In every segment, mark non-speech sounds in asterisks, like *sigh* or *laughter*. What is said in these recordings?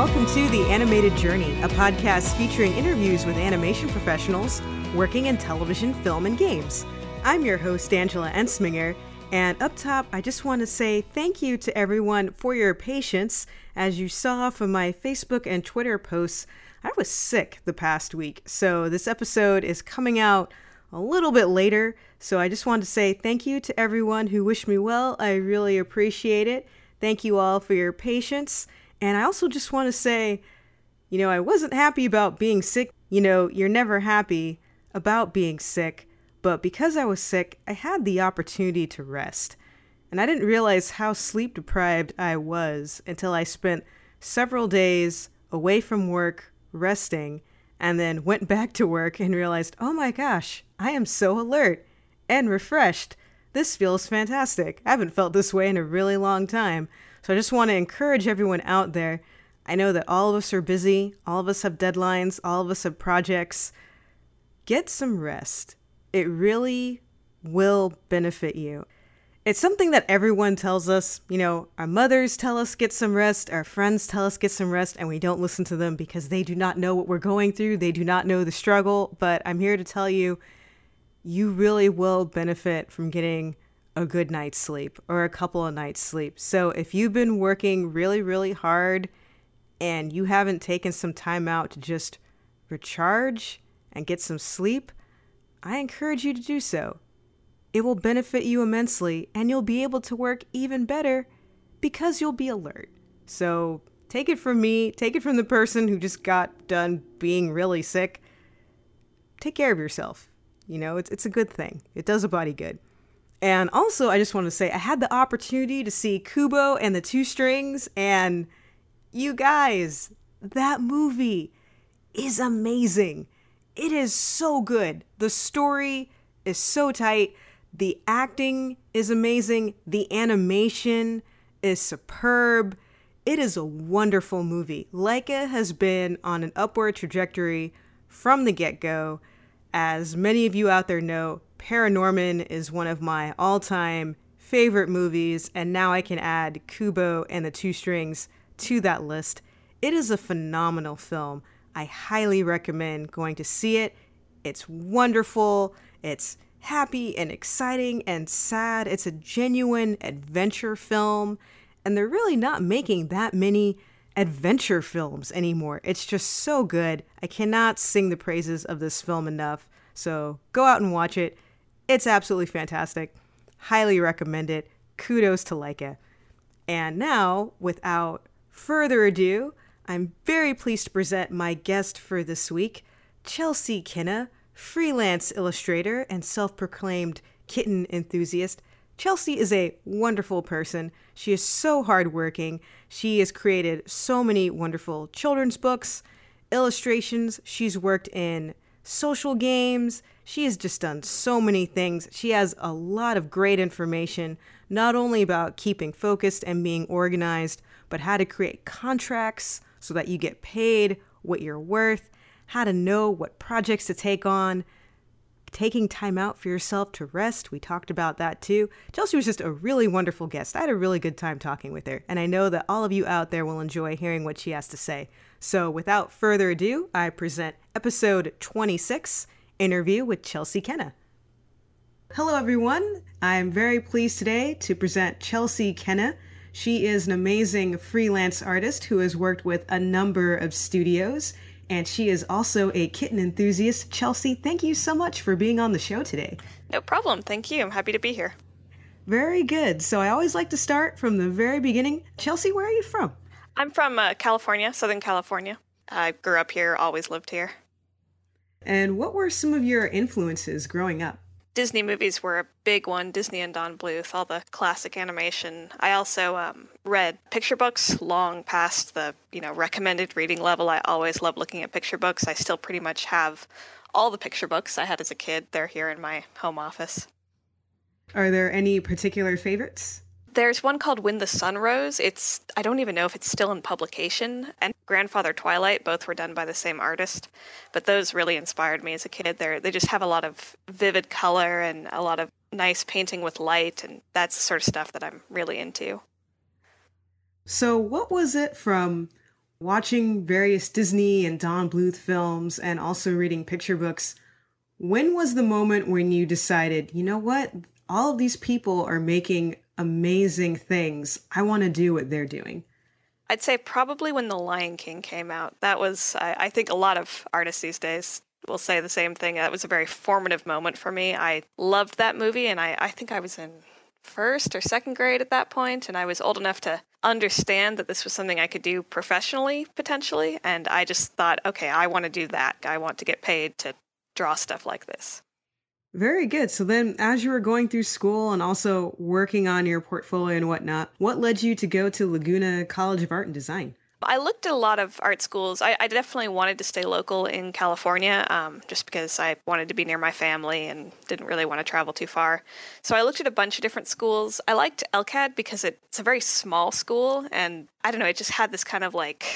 welcome to The Animated Journey, a podcast featuring interviews with animation professionals working in television, film, and games. I'm your host, Angela Entzminger, and up top, I just want to say thank you to everyone for your patience. As you saw from my Facebook and Twitter posts, I was sick the past week, so this episode is coming out a little bit later. So I just want to say thank you to everyone who wished me well. I really appreciate it. Thank you all for your patience. And I also just want to say, you know, I wasn't happy about being sick. You know, you're never happy about being sick, but because I was sick, I had the opportunity to rest. And I didn't realize how sleep deprived I was until I spent several days away from work resting and then went back to work and realized, oh my gosh, I am so alert and refreshed. This feels fantastic. I haven't felt this way in a really long time. So I just want to encourage everyone out there. I know that all of us are busy, all of us have deadlines, all of us have projects. Get some rest. It really will benefit you. It's something that everyone tells us. You know, our mothers tell us get some rest, our friends tell us get some rest, and we don't listen to them because they do not know what we're going through. They do not know the struggle. But I'm here to tell you, you really will benefit from getting a good night's sleep or a couple of nights' sleep. So if you've been working really, really hard and you haven't taken some time out to just recharge and get some sleep, I encourage you to do so. It will benefit you immensely and you'll be able to work even better because you'll be alert. So take it from me, take it from the person who just got done being really sick. Take care of yourself. You know, it's, it's a good thing, it does a body good. And also, I just want to say I had the opportunity to see Kubo and the Two Strings, and you guys, that movie is amazing. It is so good. The story is so tight. The acting is amazing. The animation is superb. It is a wonderful movie. Laika has been on an upward trajectory from the get go. As many of you out there know, Paranorman is one of my all time favorite movies, and now I can add Kubo and the Two Strings to that list. It is a phenomenal film. I highly recommend going to see it. It's wonderful, it's happy and exciting and sad. It's a genuine adventure film, and they're really not making that many adventure films anymore. It's just so good. I cannot sing the praises of this film enough. So go out and watch it. It's absolutely fantastic. Highly recommend it. Kudos to Laika. And now, without further ado, I'm very pleased to present my guest for this week, Chelsea Kenna, freelance illustrator and self proclaimed kitten enthusiast. Chelsea is a wonderful person. She is so hardworking. She has created so many wonderful children's books, illustrations. She's worked in social games. She has just done so many things. She has a lot of great information, not only about keeping focused and being organized, but how to create contracts so that you get paid what you're worth, how to know what projects to take on, taking time out for yourself to rest. We talked about that too. Chelsea was just a really wonderful guest. I had a really good time talking with her, and I know that all of you out there will enjoy hearing what she has to say. So, without further ado, I present episode 26 interview with Chelsea Kenna. Hello, everyone. I'm very pleased today to present Chelsea Kenna. She is an amazing freelance artist who has worked with a number of studios, and she is also a kitten enthusiast. Chelsea, thank you so much for being on the show today. No problem. Thank you. I'm happy to be here. Very good. So, I always like to start from the very beginning. Chelsea, where are you from? I'm from uh, California, Southern California. I grew up here, always lived here. And what were some of your influences growing up? Disney movies were a big one. Disney and Don Bluth, all the classic animation. I also um, read picture books long past the you know recommended reading level. I always loved looking at picture books. I still pretty much have all the picture books I had as a kid. They're here in my home office. Are there any particular favorites? There's one called When the Sun Rose. It's I don't even know if it's still in publication. And Grandfather Twilight, both were done by the same artist, but those really inspired me as a kid. They they just have a lot of vivid color and a lot of nice painting with light, and that's the sort of stuff that I'm really into. So, what was it from watching various Disney and Don Bluth films and also reading picture books, when was the moment when you decided, you know what? All of these people are making amazing things. I want to do what they're doing. I'd say probably when The Lion King came out. That was, I, I think, a lot of artists these days will say the same thing. That was a very formative moment for me. I loved that movie, and I, I think I was in first or second grade at that point, and I was old enough to understand that this was something I could do professionally, potentially. And I just thought, okay, I want to do that. I want to get paid to draw stuff like this. Very good. So then, as you were going through school and also working on your portfolio and whatnot, what led you to go to Laguna College of Art and Design? I looked at a lot of art schools. I, I definitely wanted to stay local in California um, just because I wanted to be near my family and didn't really want to travel too far. So I looked at a bunch of different schools. I liked LCAD because it's a very small school, and I don't know, it just had this kind of like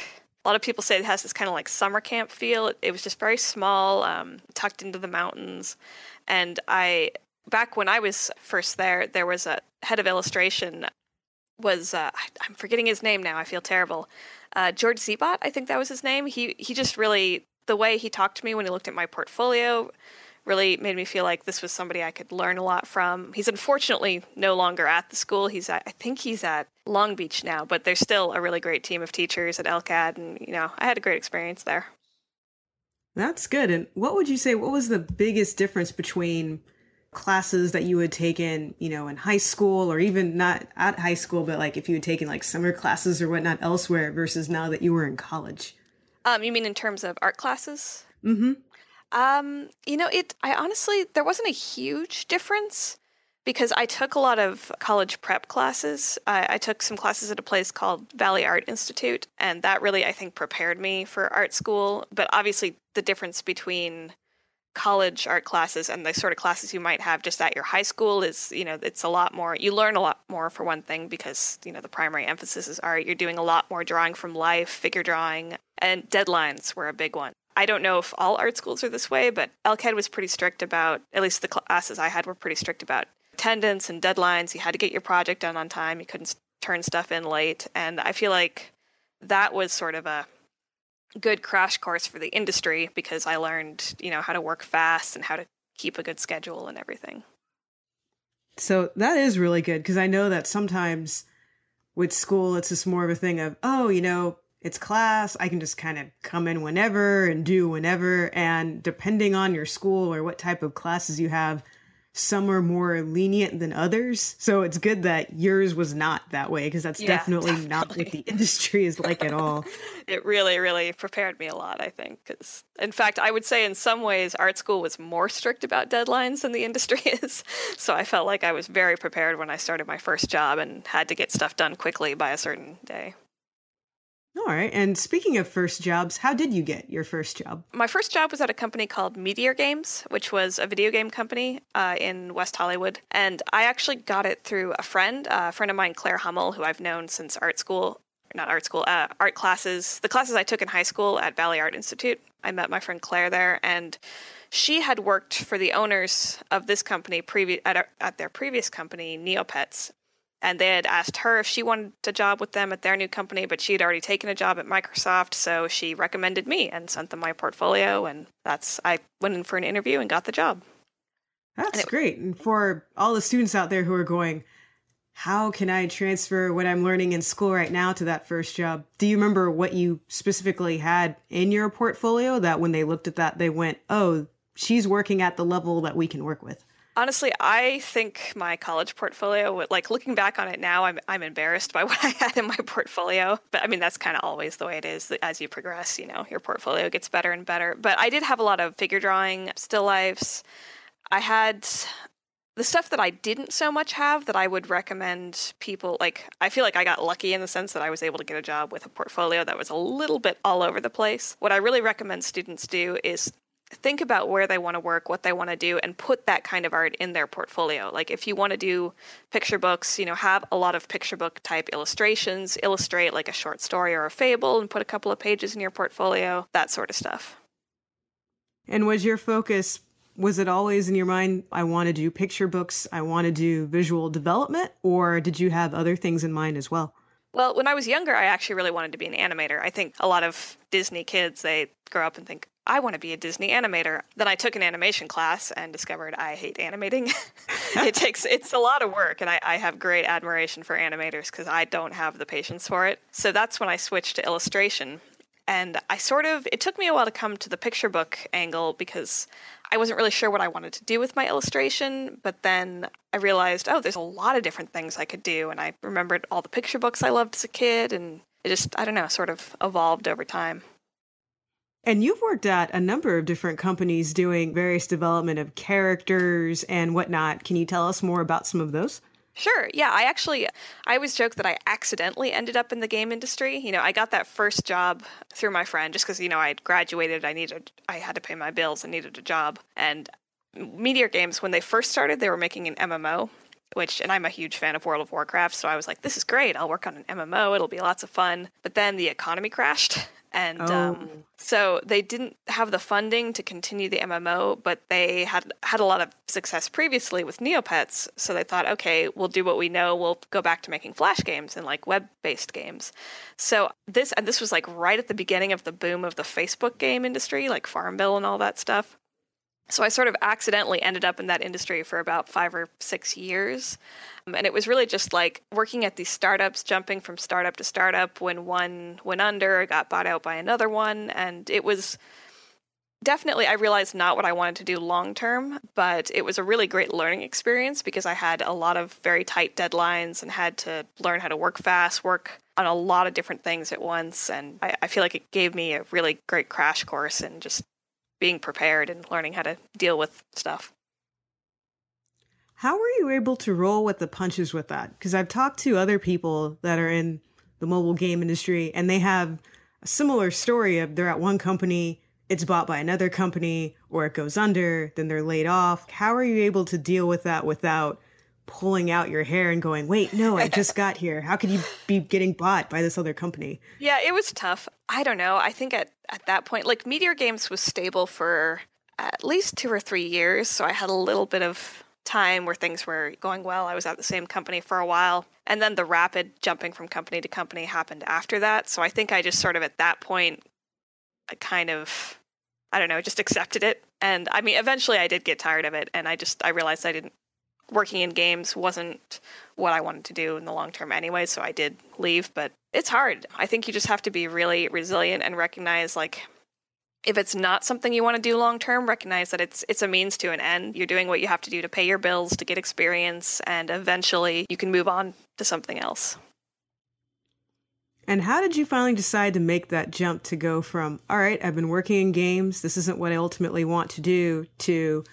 a lot of people say it has this kind of like summer camp feel. It, it was just very small, um, tucked into the mountains. And I, back when I was first there, there was a head of illustration was uh, I, am forgetting his name now. I feel terrible. Uh, George Zebot, I think that was his name. He he just really the way he talked to me when he looked at my portfolio really made me feel like this was somebody I could learn a lot from. He's unfortunately no longer at the school. He's at, I think he's at Long Beach now, but there's still a really great team of teachers at LCAD, and you know I had a great experience there. That's good. And what would you say? What was the biggest difference between classes that you had taken, you know, in high school or even not at high school, but like if you had taken like summer classes or whatnot elsewhere versus now that you were in college? Um, you mean in terms of art classes? Mm-hmm. Um, you know, it. I honestly there wasn't a huge difference because I took a lot of college prep classes. I, I, took some classes at a place called Valley Art Institute, and that really, I think, prepared me for art school. But obviously, the difference between college art classes and the sort of classes you might have just at your high school is you know it's a lot more you learn a lot more for one thing because you know the primary emphasis is art you're doing a lot more drawing from life figure drawing and deadlines were a big one i don't know if all art schools are this way but lcad was pretty strict about at least the classes i had were pretty strict about attendance and deadlines. You had to get your project done on time. You couldn't turn stuff in late. And i feel like that was sort of a good crash course for the industry because I learned, you know, how to work fast and how to keep a good schedule and everything. So that is really good because I know that sometimes with school it's just more of a thing of, oh, you know, it's class, I can just kind of come in whenever and do whenever. And depending on your school or what type of classes you have, some are more lenient than others. So it's good that yours was not that way because that's yeah, definitely, definitely, *laughs* not what the industry is like at all. *laughs* it really, really prepared me a lot, I think. Because, in fact, I would say in some ways, art school was more strict about deadlines than the industry *laughs* is. So I felt like I was very prepared when I started my first job and had to get stuff done quickly by a certain day. All right. And speaking of first jobs, how did you get your first job? My first job was at a company called Meteor Games, which was a video game company uh, in West Hollywood. And I actually got it through a friend, uh, a friend of mine, Claire Hummel, who I've known since art school, not art school, uh, art classes, the classes I took in high school at Valley Art Institute. I met my friend Claire there, and she had worked for the owners of this company previ- at, at their previous company, Neopets, and they had asked her if she wanted a job with them at their new company, but she had already taken a job at Microsoft, so she recommended me and sent them my portfolio, and that's I went in for an interview and got the job. That's and it, great. And for all the students out there who are going, how can I transfer what I'm learning in school right now to that first job? Do you remember what you specifically had in your portfolio that when they looked at that, they went, oh, she's working at the level that we can work with? Honestly, I think my college portfolio, like looking back on it now, I'm, I'm embarrassed by *laughs* what I had in my portfolio. But I mean, that's kind of always the way it is. As you progress, you know, your portfolio gets better and better. But I did have a lot of figure drawing, still lifes. I had the stuff that I didn't so much have that I would recommend people like I feel like I got lucky in the sense that I was able to get a job with a portfolio that was a little bit all over the place. What I really recommend students do is think about where they want to work, what they want to do, and put that kind of art in their portfolio. Like if you want to do picture books, you know, have a lot of picture book type illustrations, illustrate like a short story or a fable and put a couple of pages in your portfolio, that sort of stuff. And was your focus was it always in your mind I want to do picture books, I want to do visual development, or did you have other things in mind as well? Well, when I was younger, I actually really wanted to be an animator. I think a lot of Disney kids, they grow up and think, I want to be a Disney animator. Then I took an animation class and discovered I hate animating. *laughs* it takes, it's a lot of work, and I, I have great admiration for animators because I don't have the patience for it. So that's when I switched to illustration. And I sort of, it took me a while to come to the picture book angle because I wasn't really sure what I wanted to do with my illustration. But then I realized, oh, there's a lot of different things I could do. And I remembered all the picture books I loved as a kid. And it just, I don't know, sort of evolved over time. And you've worked at a number of different companies doing various development of characters and whatnot. Can you tell us more about some of those? Sure. Yeah, I actually I always joke that I accidentally ended up in the game industry. You know, I got that first job through my friend just cuz you know, I had graduated, I needed I had to pay my bills and needed a job. And Meteor Games when they first started, they were making an MMO, which and I'm a huge fan of World of Warcraft, so I was like this is great. I'll work on an MMO. It'll be lots of fun. But then the economy crashed and um, oh. um, so they didn't have the funding to continue the MMO, but they had had a lot of success previously with Neopets. So they thought, okay, we'll do what we know. We'll go back to making Flash games and like web-based games. So this and this was like right at the beginning of the boom of the Facebook game industry, like Farmville and all that stuff. So I sort of accidentally ended up in that industry for about five or six years. Um, and it was really just like working at these startups, jumping from startup to startup when one went under, got bought out by another one. And it was definitely, I realized not what I wanted to do long term, but it was a really great learning experience because I had a lot of very tight deadlines and had to learn how to work fast, work on a lot of different things at once. And I, I feel like it gave me a really great crash course in just being prepared and learning how to deal with stuff. How were you able to roll with the punches with that? Because I've talked to other people that are in the mobile game industry and they have a similar story of they're at one company, it's bought by another company, or it goes under, then they're laid off. How are you able to deal with that without pulling out your hair and going, wait, no, I just *laughs* got here. How could you be getting bought by this other company? Yeah, it was tough. I don't know. I think at, at that point, like Meteor Games was stable for at least two or three years. So I had a little bit of time where things were going well. I was at the same company for a while. And then the rapid jumping from company to company happened after that. So I think I just sort of at that point, I kind of, I don't know, just accepted it. And I mean, eventually I did get tired of it. And I just, I realized I didn't working in games wasn't what I wanted to do in the long term anyway, so I did leave, but it's hard. I think you just have to be really resilient and recognize like if it's not something you want to do long term, recognize that it's it's a means to an end. You're doing what you have to do to pay your bills, to get experience, and eventually you can move on to something else. And how did you finally decide to make that jump to go from, all right, I've been working in games, this isn't what I ultimately want to do, to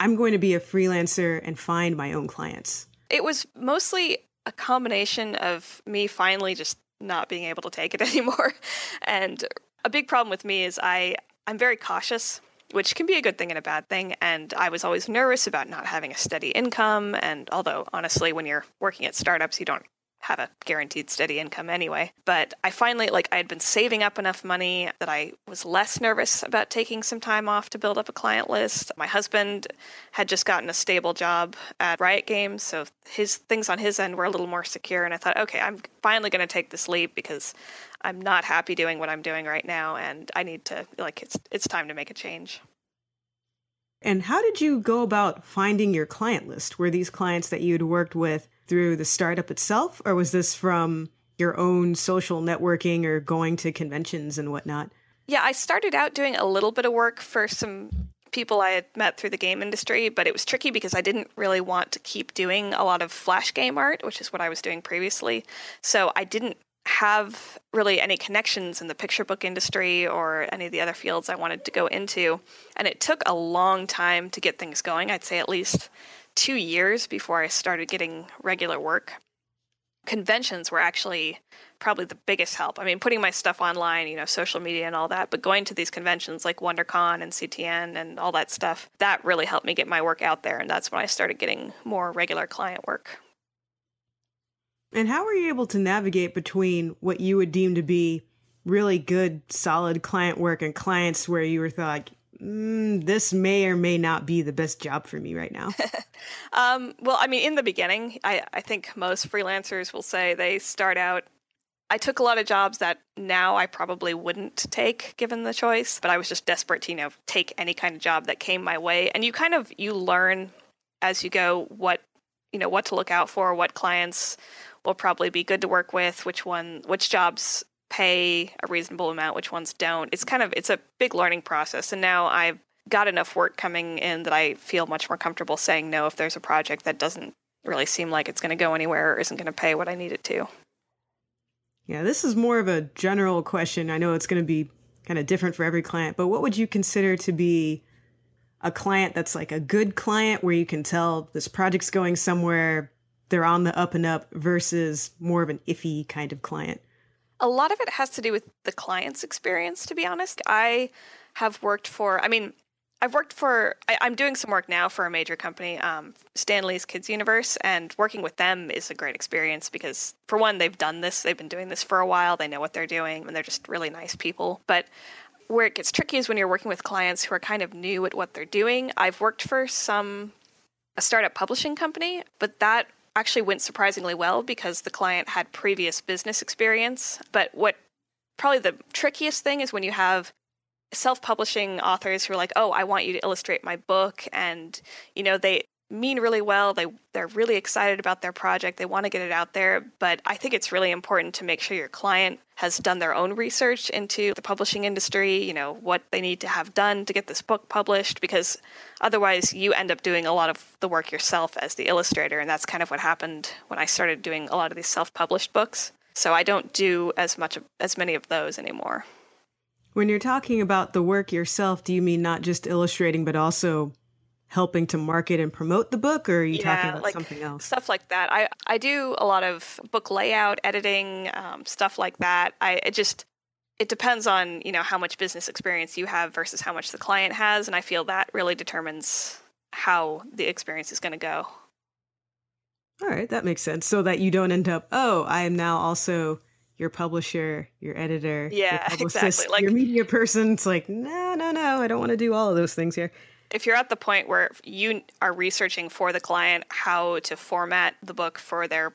I'm going to be a freelancer and find my own clients? It was mostly a combination of me finally just not being able to take it *laughs* anymore. and a big problem with me is I I'm very cautious, which can be a good thing and a bad thing, and I was always nervous about not having a steady income and although honestly when you're working at startups you don't have a guaranteed steady income anyway. But I finally, like, I had been saving up enough money that I was less nervous about taking some time off to build up a client list. My husband had just gotten a stable job at Riot Games, so his things on his end were a little more secure. And I thought, okay, I'm finally going to take this leap because I'm not happy doing what I'm doing right now, and I need to, like, it's it's time to make a change. And how did you go about finding your client list? Were these clients that you had worked with through the startup itself, or was this from your own social networking or going to conventions and whatnot? Yeah, I started out doing a little bit of work for some people I had met through the game industry, but it was tricky because I didn't really want to keep doing a lot of flash game art, which is what I was doing previously. So I didn't have really any connections in the picture book industry or any of the other fields I wanted to go into. And it took a long time to get things going. I'd say at least two years before I started getting regular work. Conventions were actually probably the biggest help. I mean, putting my stuff online, you know, social media and all that, but going to these conventions like WonderCon and CTN and all that stuff, that really helped me get my work out there. And that's when I started getting more regular client work. And how were you able to navigate between what you would deem to be really good, solid client work and clients where you were like, mm, this may or may not be the best job for me right now? *laughs* um, well, I mean, in the beginning, I, I think most freelancers will say they start out I took a lot of jobs that now I probably wouldn't take given the choice, but I was just desperate to, you know, take any kind of job that came my way. And you kind of you learn as you go what, you know, what to look out for, what clients will probably be good to work with, which one which jobs pay a reasonable amount, which ones don't. It's kind of it's a big learning process. And now I've got enough work coming in that I feel much more comfortable saying no if there's a project that doesn't really seem like it's going to go anywhere or isn't going to pay what I need it to. Yeah, this is more of a general question. I know it's going to be kind of different for every client, but what would you consider to be a client that's like a good client where you can tell this project's going somewhere, they're on the up and up versus more of an iffy kind of client? A lot of it has to do with the client's experience, to be honest. I have worked for, I mean, I've worked for, I, am doing some work now for a major company, um, Stan Lee's Kids Universe, and working with them is a great experience because, for one, they've done this, they've been doing this for a while, they know what they're doing, and they're just really nice people. But where it gets tricky is when you're working with clients who are kind of new at what they're doing. I've worked for some, a startup publishing company, but that actually went surprisingly well because the client had previous business experience. But what probably the trickiest thing is when you have self-publishing authors who are like, "Oh, I want you to illustrate my book," and you know they mean really well. They they're really excited about their project. They want to get it out there, but I think it's really important to make sure your client has done their own research into the publishing industry, you know, what they need to have done to get this book published because otherwise you end up doing a lot of the work yourself as the illustrator and that's kind of what happened when I started doing a lot of these self-published books. So I don't do as much as many of those anymore. When you're talking about the work yourself, do you mean not just illustrating, but also helping to market and promote the book, or are you yeah, talking about like something else? Stuff like that. I, I do a lot of book layout, editing, um, stuff like that. I it just it depends on you know how much business experience you have versus how much the client has, and I feel that really determines how the experience is going to go. All right, that makes sense. So that you don't end up, oh, I am now also your publisher, your editor, yeah, your *laughs* exactly. Like your media person. It's like, no, no, no, I don't want to do all of those things here. If you're at the point where you are researching for the client how to format the book for their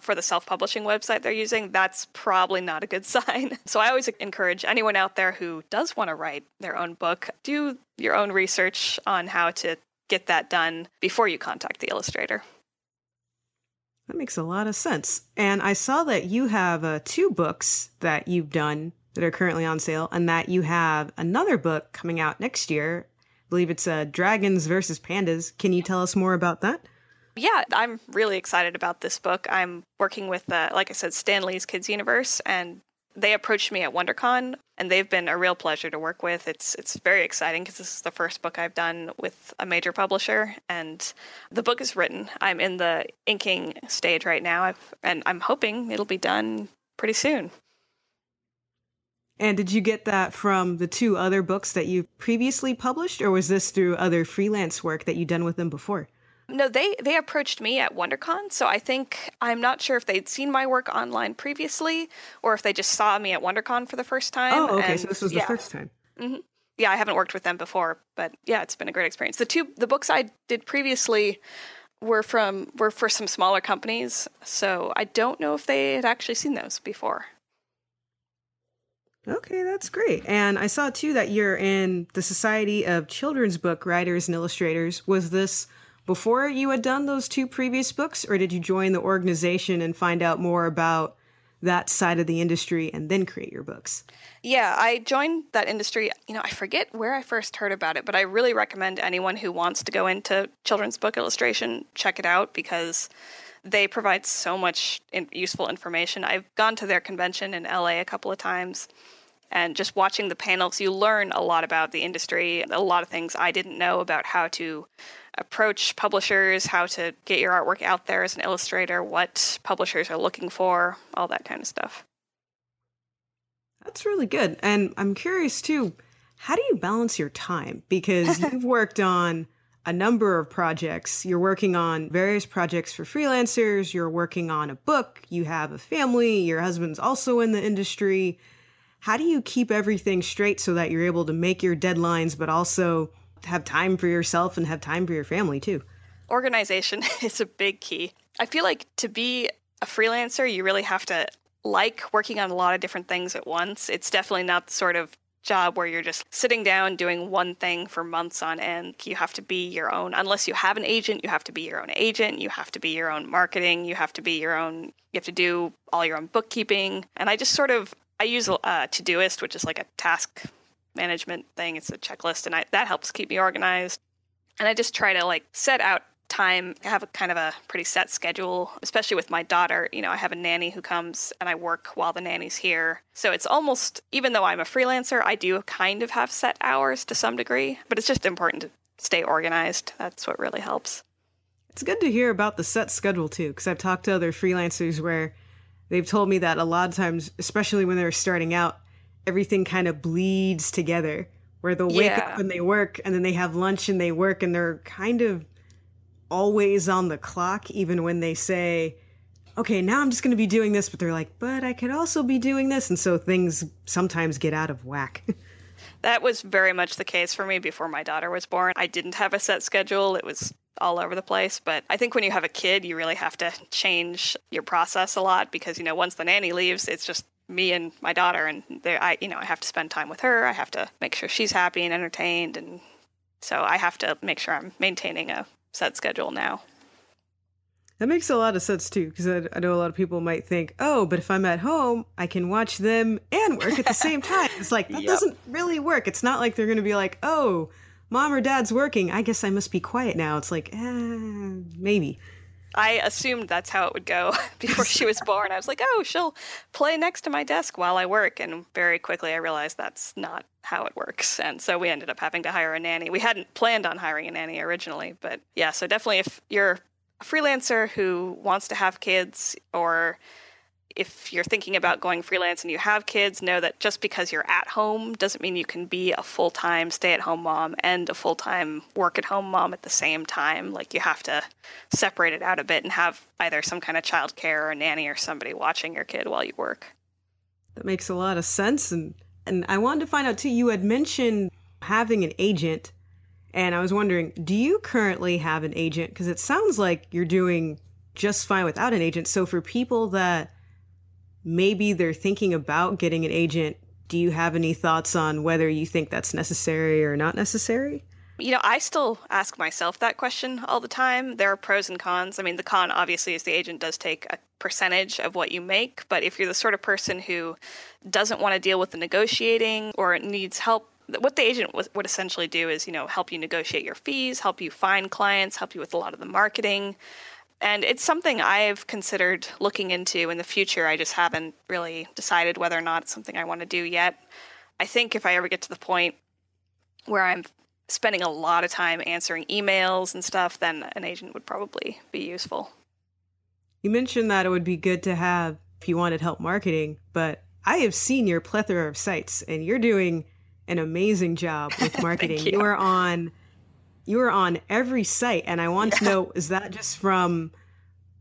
for the self-publishing website they're using, that's probably not a good *laughs* sign. So I always encourage anyone out there who does want to write their own book, do your own research on how to get that done before you contact the illustrator. That makes a lot of sense. And I saw that you have uh, two books that you've done that are currently on sale, and that you have another book coming out next year. Believe it's uh, Dragons versus Pandas. Can you tell us more about that? Yeah, I'm really excited about this book. I'm working with, uh, like I said, Stan Lee's Kids Universe, and they approached me at WonderCon, and they've been a real pleasure to work with. It's it's very exciting because this is the first book I've done with a major publisher, and the book is written. I'm in the inking stage right now, I've, and I'm hoping it'll be done pretty soon. And did you get that from the two other books that you previously published, or was this through other freelance work that you'd done with them before? No, they they approached me at WonderCon, so I think I'm not sure if they'd seen my work online previously or if they just saw me at WonderCon for the first time. Oh, okay, and, so this was yeah. the first time. Mm-hmm. Yeah, I haven't worked with them before, but yeah, it's been a great experience. The two the books I did previously were from were for some smaller companies, so I don't know if they had actually seen those before. Okay, that's great. And I saw too that you're in the Society of Children's Book Writers and Illustrators. Was this before you had done those two previous books, or did you join the organization and find out more about that side of the industry and then create your books? Yeah, I joined that industry. You know, I forget where I first heard about it, but I really recommend anyone who wants to go into children's book illustration check it out because they provide so much useful information. I've gone to their convention in LA a couple of times and just watching the panels you learn a lot about the industry, a lot of things I didn't know about how to approach publishers, how to get your artwork out there as an illustrator, what publishers are looking for, all that kind of stuff. That's really good. And I'm curious too, how do you balance your time? Because *laughs* you've worked on a number of projects. You're working on various projects for freelancers, you're working on a book, you have a family, your husband's also in the industry. How do you keep everything straight so that you're able to make your deadlines, but also have time for yourself and have time for your family too. Organization *laughs* is a big key. I feel like to be a freelancer, you really have to like working on a lot of different things at once. It's definitely not the sort of job where you're just sitting down doing one thing for months on end. You have to be your own, unless you have an agent, you have to be your own agent, you have to be your own marketing, you have to be your own, you have to do all your own bookkeeping. And I just sort of, I use a uh, Todoist, which is like a task management thing. It's a checklist, and I, that helps keep me organized. And I just try to like set out time have a kind of a pretty set schedule especially with my daughter you know i have a nanny who comes and i work while the nanny's here so it's almost even though i'm a freelancer i do kind of have set hours to some degree but it's just important to stay organized that's what really helps it's good to hear about the set schedule too because i've talked to other freelancers where they've told me that a lot of times especially when they're starting out everything kind of bleeds together where they'll wake yeah. up and they work and then they have lunch and they work and they're kind of always on the clock, even when they say, okay, now I'm just going to be doing this, but they're like, but I could also be doing this. And so things sometimes get out of whack. *laughs* that was very much the case for me before my daughter was born. I didn't have a set schedule. It was all over the place. But I think when you have a kid, you really have to change your process a lot because, you know, once the nanny leaves, it's just me and my daughter and I you know I have to spend time with her I have to make sure she's happy and entertained and so I have to make sure I'm maintaining a set schedule now. That makes a lot of sense too, because I, I, know a lot of people might think, oh, but if I'm at home, I can watch them and work at the same *laughs* time. It's like, that yep. doesn't really work. It's not like they're going to be like, oh, mom or dad's working. I guess I must be quiet now. It's like, eh, maybe. I assumed that's how it would go *laughs* before she was born. I was like, oh, she'll play next to my desk while I work. And very quickly I realized that's not how it works. And so we ended up having to hire a nanny. We hadn't planned on hiring a nanny originally, but yeah, so definitely if you're a freelancer who wants to have kids or if you're thinking about going freelance and you have kids, know that just because you're at home doesn't mean you can be a full time stay at home mom and a full time work at home mom at the same time. Like you have to separate it out a bit and have either some kind of childcare or nanny or somebody watching your kid while you work. That makes a lot of sense. And, and I wanted to find out too, you had mentioned having an agent. And I was wondering, do you currently have an agent? Because it sounds like you're doing just fine without an agent. So for people that maybe they're thinking about getting an agent. Do you have any thoughts on whether you think that's necessary or not necessary? You know, I still ask myself that question all the time. There are pros and cons. I mean, the con obviously is the agent does take a percentage of what you make, but if you're the sort of person who doesn't want to deal with the negotiating or needs help what the agent would essentially do is, you know, help you negotiate your fees, help you find clients, help you with a lot of the marketing. And it's something I've considered looking into in the future. I just haven't really decided whether or not it's something I want to do yet. I think if I ever get to the point where I'm spending a lot of time answering emails and stuff, then an agent would probably be useful. You mentioned that it would be good to have if you wanted help marketing, but I have seen your plethora of sites and you're doing an amazing job with *laughs* marketing. you. you are on you are on every site and i want yeah. to know is that just from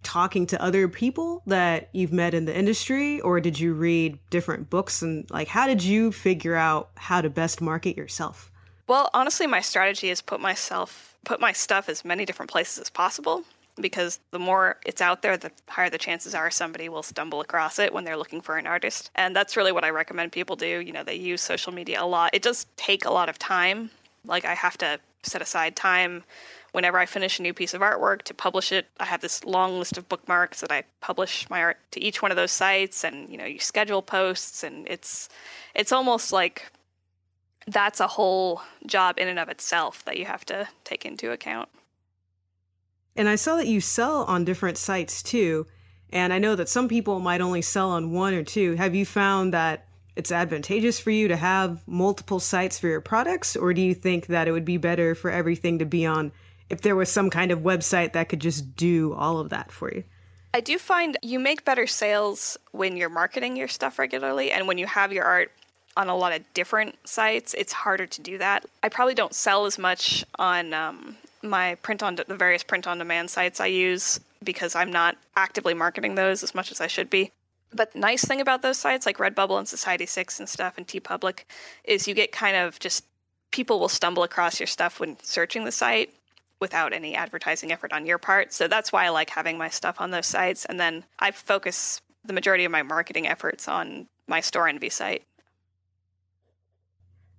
talking to other people that you've met in the industry or did you read different books and like how did you figure out how to best market yourself well honestly my strategy is put myself put my stuff as many different places as possible because the more it's out there, the higher the chances are somebody will stumble across it when they're looking for an artist. And that's really what I recommend people do. You know, they use social media a lot. It does take a lot of time. Like, I have to set aside time whenever I finish a new piece of artwork to publish it. I have this long list of bookmarks that I publish my art to each one of those sites and you know, you schedule posts and it's it's almost like that's a whole job in and of itself that you have to take into account. And I saw that you sell on different sites too. And I know that some people might only sell on one or two. Have you found that it's advantageous for you to have multiple sites for your products or do you think that it would be better for everything to be on if there was some kind of website that could just do all of that for you? I do find you make better sales when you're marketing your stuff regularly and when you have your art on a lot of different sites it's harder to do that. I probably don't sell as much on um, my print on the various print on demand sites i use because i'm not actively marketing those as much as i should be but the nice thing about those sites like Redbubble and Society6 and stuff and TeePublic is you get kind of just people will stumble across your stuff when searching the site without any advertising effort on your part. So that's why I like having my stuff on those sites. And then I focus the majority of my marketing efforts on my Storenvy site.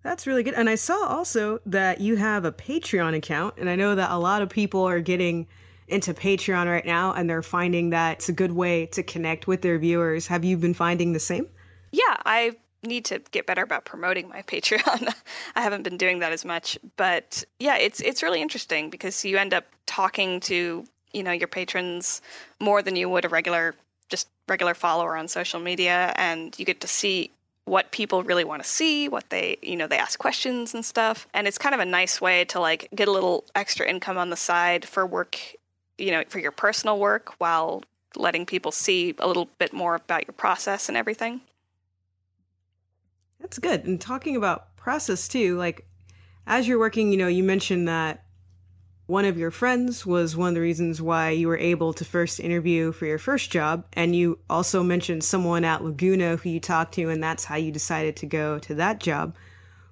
That's really good. And I saw also that you have a Patreon account, and I know that a lot of people are getting into Patreon right now and they're finding that it's a good way to connect with their viewers. Have you been finding the same? Yeah, I need to get better about promoting my *laughs* Patreon. I haven't been doing that as much, but yeah, it's it's really interesting because you end up talking to, you know, your patrons more than you would a regular just regular follower on social media and you get to see what people really want to see, what they, you know, they ask questions and stuff. And it's kind of a nice way to like get a little extra income on the side for work, you know, for your personal work while letting people see a little bit more about your process and everything. That's good. And talking about process too, like as you're working, you know, you mentioned that one of your friends was one of the reasons why you were able to first interview for your first job. And you also mentioned someone at Laguna who you talked to, and that's how you decided to go to that job.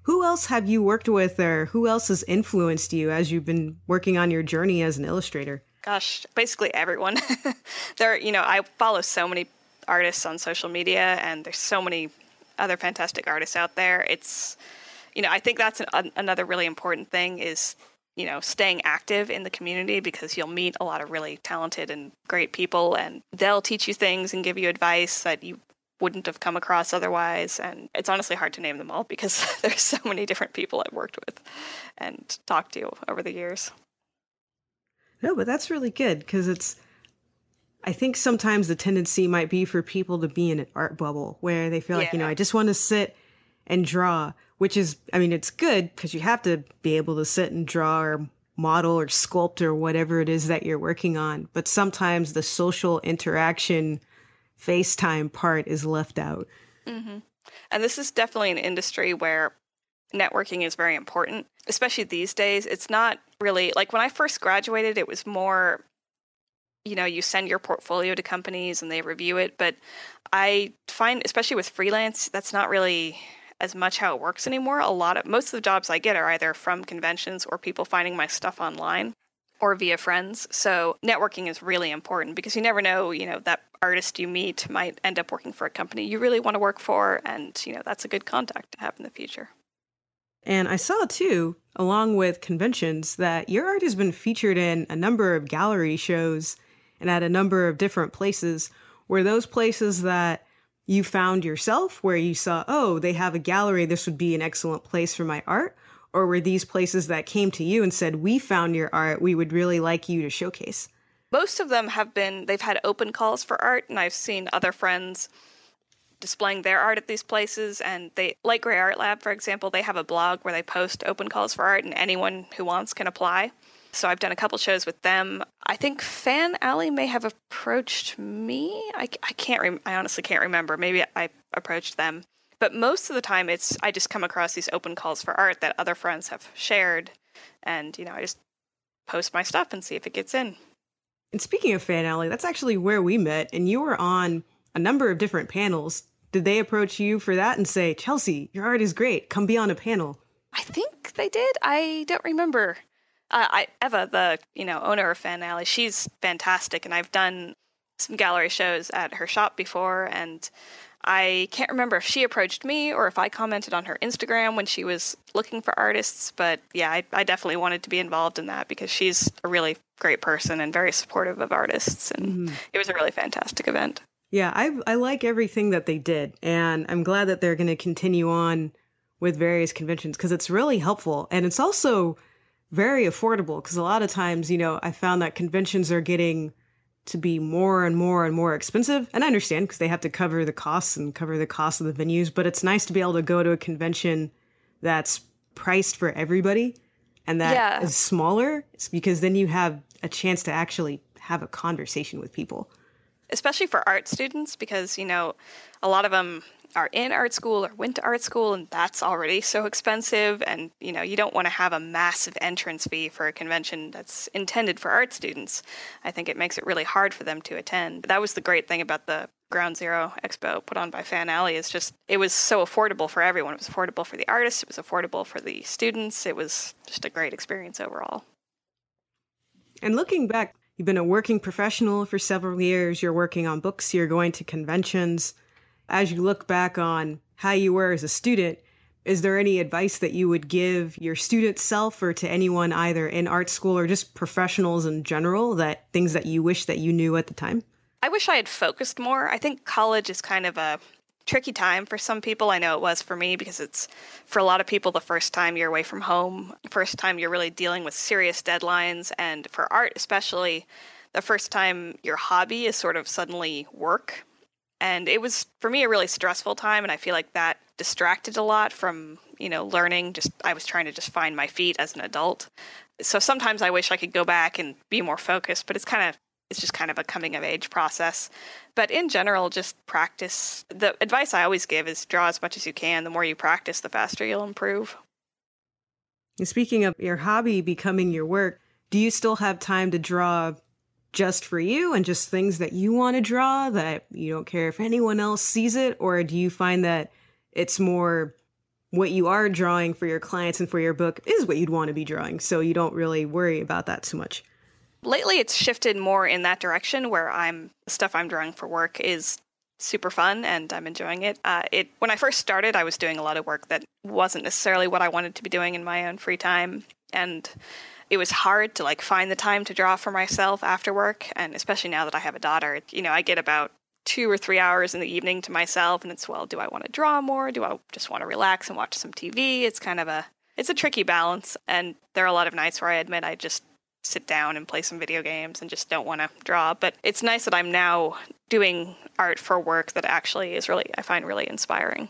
Who else have you worked with, or who else has influenced you as you've been working on your journey as an illustrator? Gosh, basically everyone. *laughs* there, you know, I follow so many artists on social media, and there's so many other fantastic artists out there. It's, you know, I think that's an, another really important thing is you know, staying active in the community because you'll meet a lot of really talented and great people and they'll teach you things and give you advice that you wouldn't have come across otherwise. And it's honestly hard to name them all because *laughs* there's so many different people I've worked with and talked to over the years. No, but that's really good because it's, I think sometimes the tendency might be for people to be in an art bubble where they feel yeah. like, you know, I just want to sit and draw which is, I mean, it's good because you have to be able to sit and draw or model or sculpt or whatever it is that you're working on. But sometimes the social interaction, FaceTime part is left out. Mm-hmm. And this is definitely an industry where networking is very important, especially these days. It's not really like when I first graduated, it was more, you know, you send your portfolio to companies and they review it. But I find, especially with freelance, that's not really as much how it works anymore. A lot of most of the jobs I get are either from conventions or people finding my stuff online or via friends. So networking is really important because you never know, you know, that artist you meet might end up working for a company you really want to work for and, you know, that's a good contact to have in the future. And I saw too, along with conventions, that your art has been featured in a number of gallery shows and at a number of different places. Were those places that you found yourself where you saw, oh, they have a gallery, this would be an excellent place for my art? Or were these places that came to you and said, we found your art, we would really like you to showcase? Most of them have been, they've had open calls for art, and I've seen other friends displaying their art at these places. And they, like Gray Art Lab, for example, they have a blog where they post open calls for art, and anyone who wants can apply. So I've done a couple shows with them. I think Fan Alley may have approached me. I, I can't. Rem- I honestly can't remember. Maybe I approached them. But most of the time, it's I just come across these open calls for art that other friends have shared, and you know I just post my stuff and see if it gets in. And speaking of Fan Alley, that's actually where we met, and you were on a number of different panels. Did they approach you for that and say, Chelsea, your art is great, come be on a panel? I think they did. I don't remember uh, I, Eva, the you know owner of Fan Alley, she's fantastic, and I've done some gallery shows at her shop before, and I can't remember if she approached me or if I commented on her Instagram when she was looking for artists. But yeah, I, I definitely wanted to be involved in that because she's a really great person and very supportive of artists, and mm-hmm. it was a really fantastic event. Yeah, I I like everything that they did, and I'm glad that they're going to continue on with various conventions because it's really helpful, and it's also very affordable because a lot of times, you know, I found that conventions are getting to be more and more and more expensive. And I understand because they have to cover the costs and cover the cost of the venues, but it's nice to be able to go to a convention that's priced for everybody and that yeah. is smaller because then you have a chance to actually have a conversation with people. Especially for art students because, you know, a lot of them are in art school or went to art school and that's already so expensive and you know you don't want to have a massive entrance fee for a convention that's intended for art students. I think it makes it really hard for them to attend. That was the great thing about the ground zero expo put on by fan alley is just it was so affordable for everyone. It was affordable for the artists it was affordable for the students. It was just a great experience overall. And looking back you've been a working professional for several years, you're working on books, you're going to conventions. As you look back on how you were as a student, is there any advice that you would give your student self or to anyone either in art school or just professionals in general that things that you wish that you knew at the time? I wish I had focused more. I think college is kind of a tricky time for some people. I know it was for me because it's for a lot of people the first time you're away from home, first time you're really dealing with serious deadlines, and for art especially, the first time your hobby is sort of suddenly work. And it was for me a really stressful time. And i feel like that distracted a lot from you know learning. Just i was trying to just find my feet as an adult. So sometimes i wish i could go back and be more focused but it's kind of it's just kind of a coming of age process but in general just practice the advice i always give is draw as much as you can the more you practice the faster you'll improve speaking of your hobby becoming your work do you still have time to draw just for you and just things that you want to draw that you don't care if anyone else sees it? Or do you find that it's more what you are drawing for your clients and for your book is what you'd want to be drawing? So you don't really worry about that too much. Lately, it's shifted more in that direction where I'm stuff I'm drawing for work is super fun and I'm enjoying it. Uh, it when I first started, I was doing a lot of work that wasn't necessarily what I wanted to be doing in my own free time, and it was hard to like find the time to draw for myself after work. And especially now that i have a daughter you know i get about two or three hours in the evening to myself and it's well do i want to draw more? Do i just want to relax and watch some tv it's kind of a it's a tricky balance. And there are a lot of nights where i admit i just sit down and play some video games and just don't want to draw but it's nice that i'm now doing art for work that actually is really i find really inspiring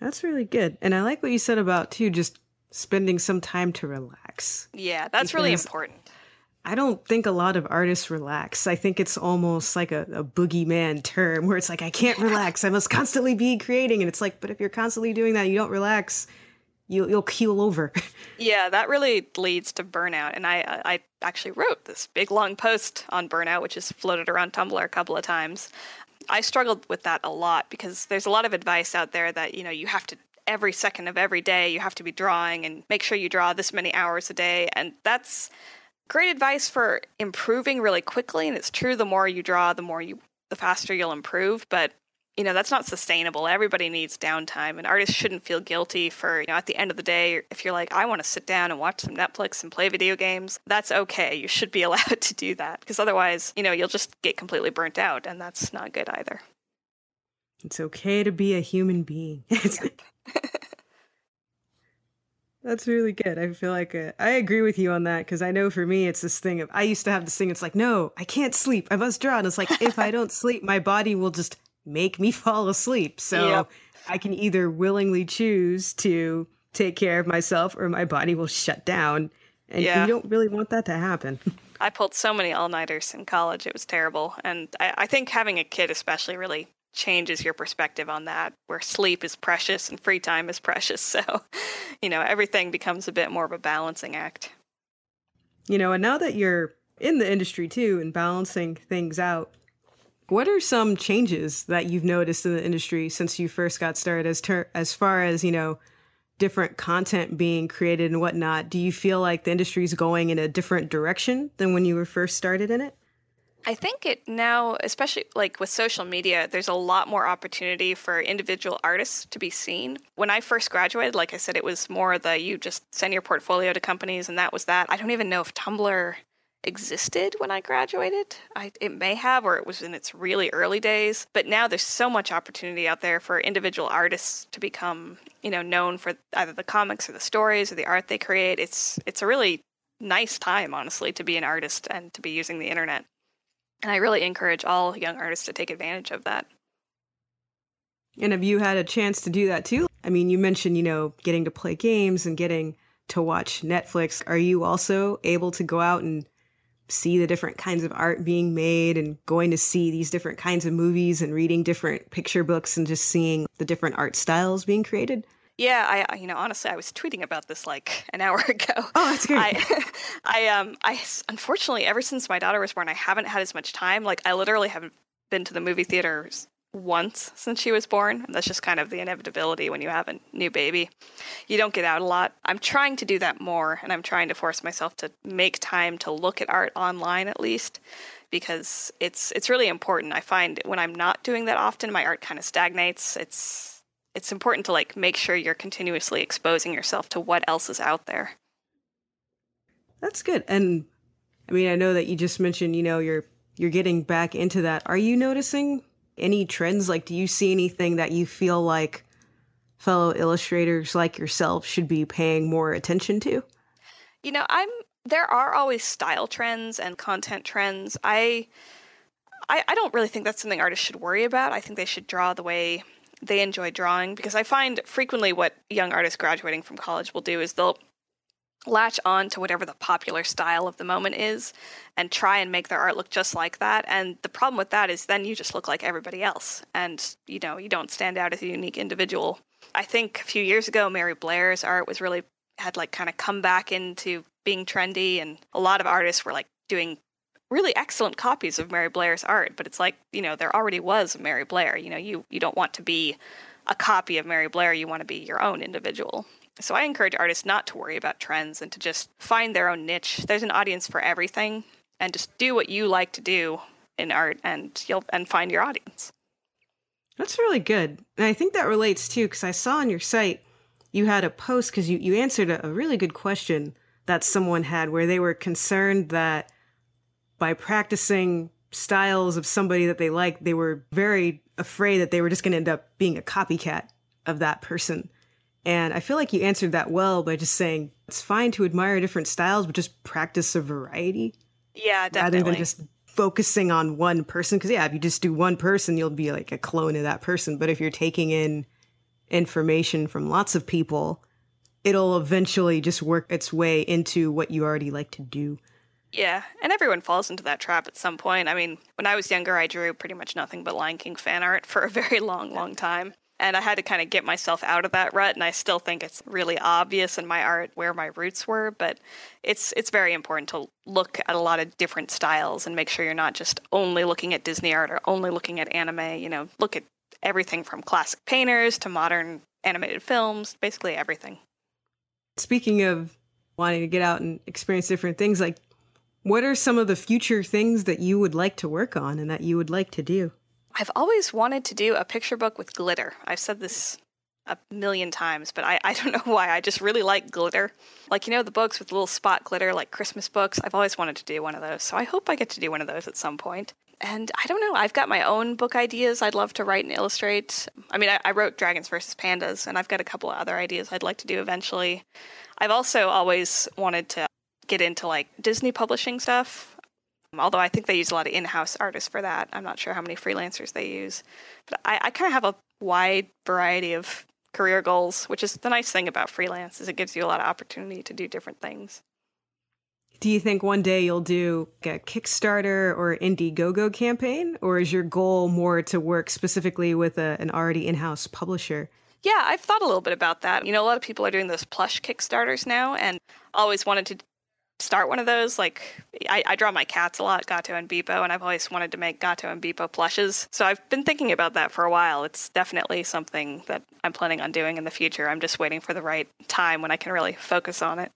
that's really good and i like what you said about too just spending some time to relax. Yeah, that's really important. I don't think a lot of artists relax. I think it's almost like a, a boogeyman term where it's like, I can't relax. I must constantly be creating. And it's like, but if you're constantly doing that, you don't relax, you'll, you'll keel over. *laughs* yeah, that really leads to burnout. And I, I actually wrote this big long post on burnout, which has floated around Tumblr a couple of times. I struggled with that a lot because there's a lot of advice out there that, you know, you have to every second of every day you have to be drawing and make sure you draw this many hours a day. And that's great advice for improving really quickly. And it's true, the more you draw, the more you, the faster you'll improve. But you know that's not sustainable everybody needs downtime and artists shouldn't feel guilty for you know at the end of the day if you're like i want to sit down and watch some netflix and play video games that's okay you should be *laughs* allowed to do that because otherwise you know you'll just get completely burnt out and that's not good either it's okay to be a human being *laughs* *laughs* That's really good. I feel like uh, I agree with you on that because I know for me it's this thing of I used to have this thing. It's like no, I can't sleep. I must draw, and it's like if I don't sleep, my body will just make me *laughs* fall asleep. So yep. I can either willingly choose to take care of myself, or my body will shut down, and yeah. you don't really want that to happen. *laughs* I pulled so many all nighters in college; it was terrible, and I, I think having a kid especially really changes your perspective on that, where sleep is precious and free time is *laughs* precious. So, you know, everything becomes a bit more of a balancing act. You know, and now that you're in the industry too and balancing things out, what are some changes that you've noticed in the industry since you first got started as ter- as far as, you know, different content being created and whatnot? Do you feel like the industry is going in a different direction than when you were first started in it? I think it now, especially like with social media, there's a lot more opportunity for individual artists to be seen. When I first graduated, like I said, it was more the you just send your portfolio to companies and that was that. I don't even know if Tumblr existed when I graduated. I, it may have, or it was in its really early days. But now there's so much opportunity out there for individual artists to become, you know, known for either the comics or the stories or the art they create. It's it's a really nice time, honestly, to be an artist and to be using the internet. And I really encourage all young artists to take advantage of that. And have you had a chance to do that too? I mean, you mentioned, you know, getting to play games and getting to watch Netflix. Are you also able to go out and see the different kinds of art being made and going to see these different kinds of movies and reading different picture books and just seeing the different art styles being created? Yeah, I you know honestly I was tweeting about this like an hour *laughs* ago. Oh, that's great. I, *laughs* I um I unfortunately ever since my daughter was born I haven't had as much time. Like I literally haven't been to the movie theaters once since she was born. That's just kind of the inevitability when you have a new baby. You don't get out a lot. I'm trying to do that more, and I'm trying to force myself to make time to look at art online at least because it's it's really important. I find when I'm not doing that often, my art kind of stagnates. It's it's important to like make sure you're continuously exposing yourself to what else is out there. That's good. And I mean, I know that you just mentioned, you know, you're you're getting back into that. Are you noticing any trends? Like, do you see anything that you feel like fellow illustrators like yourself should be paying more attention to? You know, I'm there are always style trends and content trends. I, I I don't really think that's something artists should worry about. I think they should draw the way they enjoy drawing because I find frequently what young artists graduating from college will do is they'll latch on to whatever the popular style of the moment is and try and make their art look just like that. And the problem with that is then you just look like everybody else. And you know you don't stand out as a unique individual. I think a few years ago mary blair's art was really had like kind of come back into being trendy. And a lot of artists were like doing really excellent copies of mary blair's art. But it's like you know there already was mary blair. You know you you don't want to be a copy of mary blair. You want to be your own individual so I encourage artists not to worry about trends and to just find their own niche. There's an audience for everything and just do what you like to do in art and you'll and find your audience. That's really good. And I think that relates too cuz I saw on your site you had a post cuz you you answered a, a really good question that someone had where they were concerned that by practicing styles of somebody that they like, they were very afraid that they were just going to end up being a copycat of that person. And I feel like you answered that well by just saying it's fine to admire different styles, but just practice a variety. Yeah, definitely. Rather than just focusing on one person. Because, yeah, if you just do one person, you'll be like a clone of that person. But if you're taking in information from lots of people, it'll eventually just work its way into what you already like to do. Yeah, and everyone falls into that trap at some point. I mean, when I was younger, I drew pretty much nothing but Lion King fan art for a very long, long time. And I had to kind of get myself out of that rut. And I still think it's really obvious in my art where my roots were, but it's it's very important to look at a lot of different styles and make sure you're not just only looking at Disney art or only looking at anime. You know, look at everything from classic painters to modern animated films, basically everything. Speaking of wanting to get out and experience different things, like what are some of the future things that you would like to work on and that you would like to do? I've always wanted to do a picture book with glitter. I've said this a million times, but I, I don't *laughs* know why. I just really like glitter. Like, you know, the books with little spot glitter, like Christmas books. I've always wanted to do one of those. So I hope I get to do one of those at some point. And I don't know, I've got my own book ideas I'd love to write and illustrate. I mean, I, I wrote Dragons versus Pandas, and I've got a couple of other ideas I'd like to do eventually. I've also always wanted to get into like Disney publishing stuff. Although I think they use a lot of in house artists for that. I'm not sure how many freelancers they use. But I, I kind of have a wide variety of career goals, which is the nice thing about freelance is it gives you a lot of opportunity to do different things. Do you think one day you'll do a Kickstarter or Indiegogo campaign, or is your goal more to work specifically with a, an already in-house publisher? Yeah, I've thought a little bit about that. You know, a lot of people are doing those plush Kickstarters now, and always wanted to start one of those. Like I, I, draw my cats a lot, Gato and Beepo, and I've always wanted to make Gato and Beepo plushes. So I've been thinking about that for a while. It's definitely something that I'm planning on doing in the future. I'm just waiting for the right time when I can really focus on it.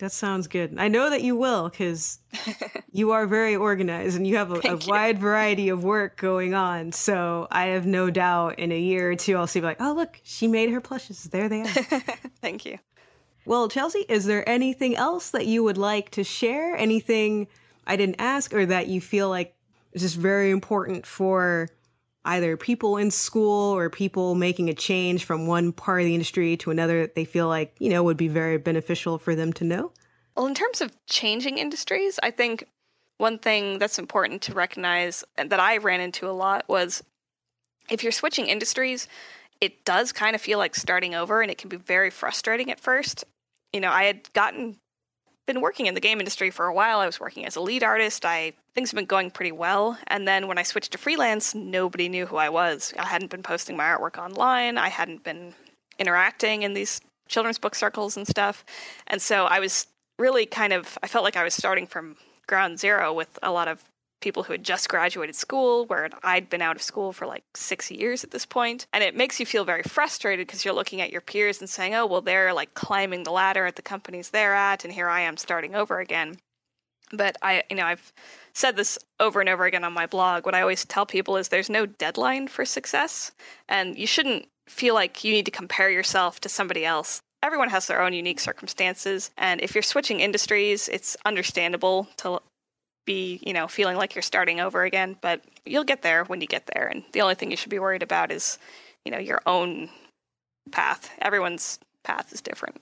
That sounds good. I know that you will because *laughs* you are very organized and you have a, a wide variety of work going on. So I have no doubt in a year or two I'll see like, oh look, she made her plushes. There they are. *laughs* Thank you. Well, Chelsea, is there anything else that you would like to share? Anything I didn't ask or that you feel like is just very important for either people in school or people making a change from one part of the industry to another that they feel like, you know, would be very beneficial for them to know? Well, in terms of changing industries, I think one thing that's important to recognize and that I ran into a lot was if you're switching industries, it does kind of feel like starting over and it can be very frustrating at first. You know, I had gotten been working in the game industry for a while. I was working as a lead artist. I things have been going pretty well. And then when I switched to freelance, nobody knew who I was. I hadn't been posting my artwork online. I hadn't been interacting in these children's book circles and stuff. And so I was really kind of I felt like I was starting from ground zero with a lot of people who had just graduated school, where I'd been out of school for like six years at this point. And it makes you feel very frustrated because you're looking at your peers and saying, oh, well, they're like climbing the ladder at the companies they're at, and here I am starting over again. But I, you know, I've said this over and over again on my blog. What I always tell people is there's no deadline for success, and you shouldn't feel like you need to compare yourself to somebody else. Everyone has their own unique circumstances, and if you're switching industries, it's understandable to be, you know, feeling like you're starting over again, but you'll get there when you get there. And the only thing you should be worried about is, you know, your own path. Everyone's path is different.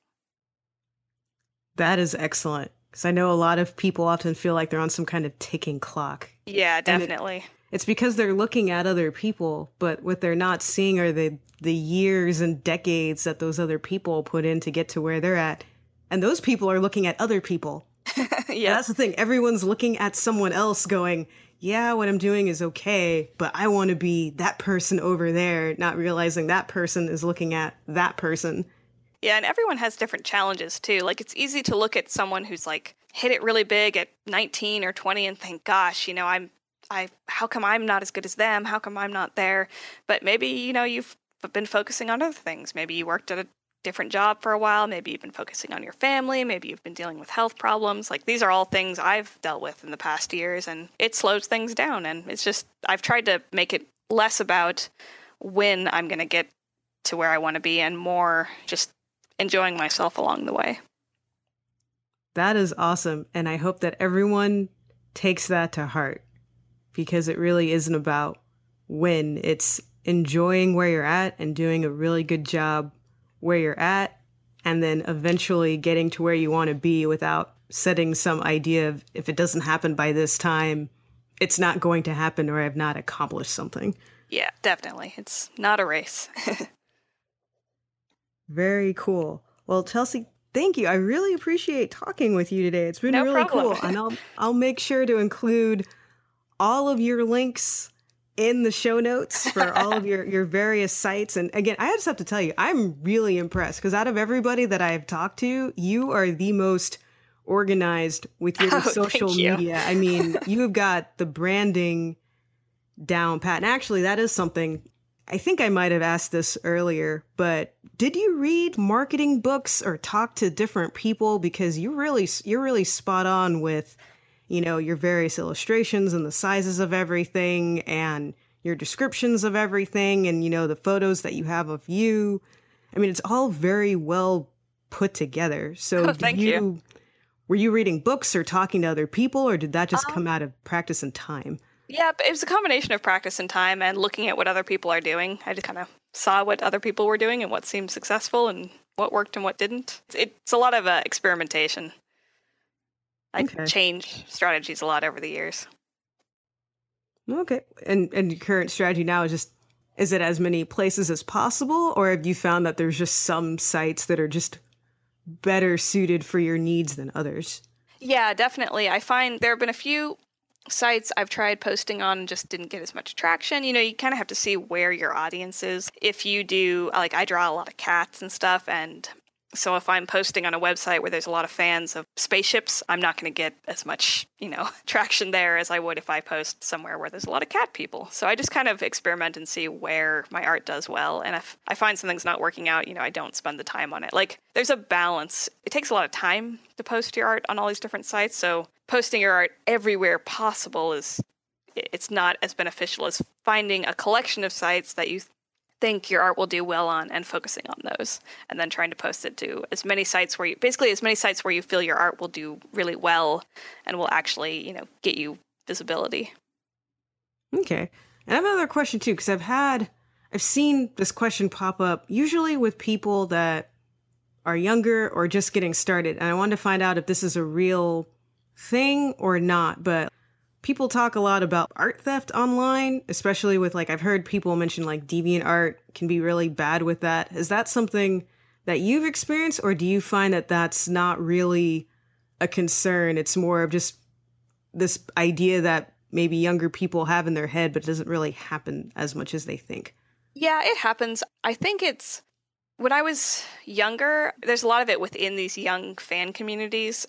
That is excellent. Because I know a lot of people often feel like they're on some kind of ticking clock. Yeah, definitely. It, it's because they're looking at other people, but what they're not seeing are the the years and decades that those other people put in to get to where they're at. And those people are looking at other people. *laughs* yeah. That's the thing. Everyone's looking at someone else going, yeah, what I'm doing is okay, but I want to be that person over there, not realizing that person is looking at that person. Yeah, and everyone has different challenges too. Like it's easy to look at someone who's like hit it really big at 19 or 20 and think, gosh, you know, I'm I how come I'm not as good as them? How come I'm not there? But maybe, you know, you've been focusing on other things. Maybe you worked at a different job for a while. Maybe you've been focusing on your family. Maybe you've been dealing with health problems. Like these are all things I've dealt with in the past years, and it slows things down. And it's just, I've tried to make it less about when I'm going to get to where I want to be and more just enjoying myself along the way. That is awesome. And I hope that everyone takes that to heart because it really isn't about when, it's enjoying where you're at and doing a really good job where you're at and then eventually getting to where you want to be without setting some idea of if it doesn't happen by this time, it's not going to happen or I've not accomplished something. Yeah, definitely. It's not a race. *laughs* Very cool. Well, Chelsea, thank you. I really appreciate talking with you today. It's been no really problem. cool. And I'll I'll make sure to include all of your links in the show notes for all of your your various sites. And again, I just have to tell you, I'm really impressed because out of everybody that I've talked to, you are the most organized with your *laughs* oh, social media. I mean, you have got the branding down pat. And actually, that is something I think I might have asked this earlier, but did you read marketing books or talk to different people because you really you're really spot on with you know, your various illustrations and the sizes of everything and your descriptions of everything and, you know, the photos that you have of you. I mean, it's all very well put together. So, oh, thank you, you, Were you reading books or talking to other people, or did that just um, come out of practice and time? Yeah, it was a combination of practice and time and looking at what other people are doing. I just kind of saw what other people were doing and what seemed successful and what worked and what didn't. It's a lot of uh, experimentation. I okay. change strategies a lot over the years. Okay. And and your current strategy now is just is it as many places as possible or have you found that there's just some sites that are just better suited for your needs than others? Yeah, definitely. I find there have been a few sites I've tried posting on and just didn't get as much traction. You know, you kind of have to see where your audience is. If you do, like, I draw a lot of cats and stuff, and so if I'm posting on a website where there's a lot of fans of spaceships, I'm not going to get as much, you know, *laughs* traction there as I would if I post somewhere where there's a lot of cat people. So I just kind of experiment and see where my art does well. And if I find something's not working out, you know, I don't spend the time on it. Like there's a balance. It takes a lot of time to post your art on all these different sites. So posting your art everywhere possible is it's not as beneficial as finding a collection of sites that you think your art will do well on and focusing on those and then trying to post it to as many sites where you basically as many sites where you feel your art will do really well and will actually you know get you visibility. Okay. And i have another question too because i've had i've seen this question pop up usually with people that are younger or just getting started and i wanted to find out if this is a real thing or not but people talk a lot about art theft online, especially with like I've heard people mention like DeviantArt can be really bad with that. Is that something that you've experienced or do you find that that's not really a concern? It's more of just this idea that maybe younger people have in their head but it doesn't really happen as much as they think. Yeah, it happens. I think it's when I was younger, there's a lot of it within these young fan communities,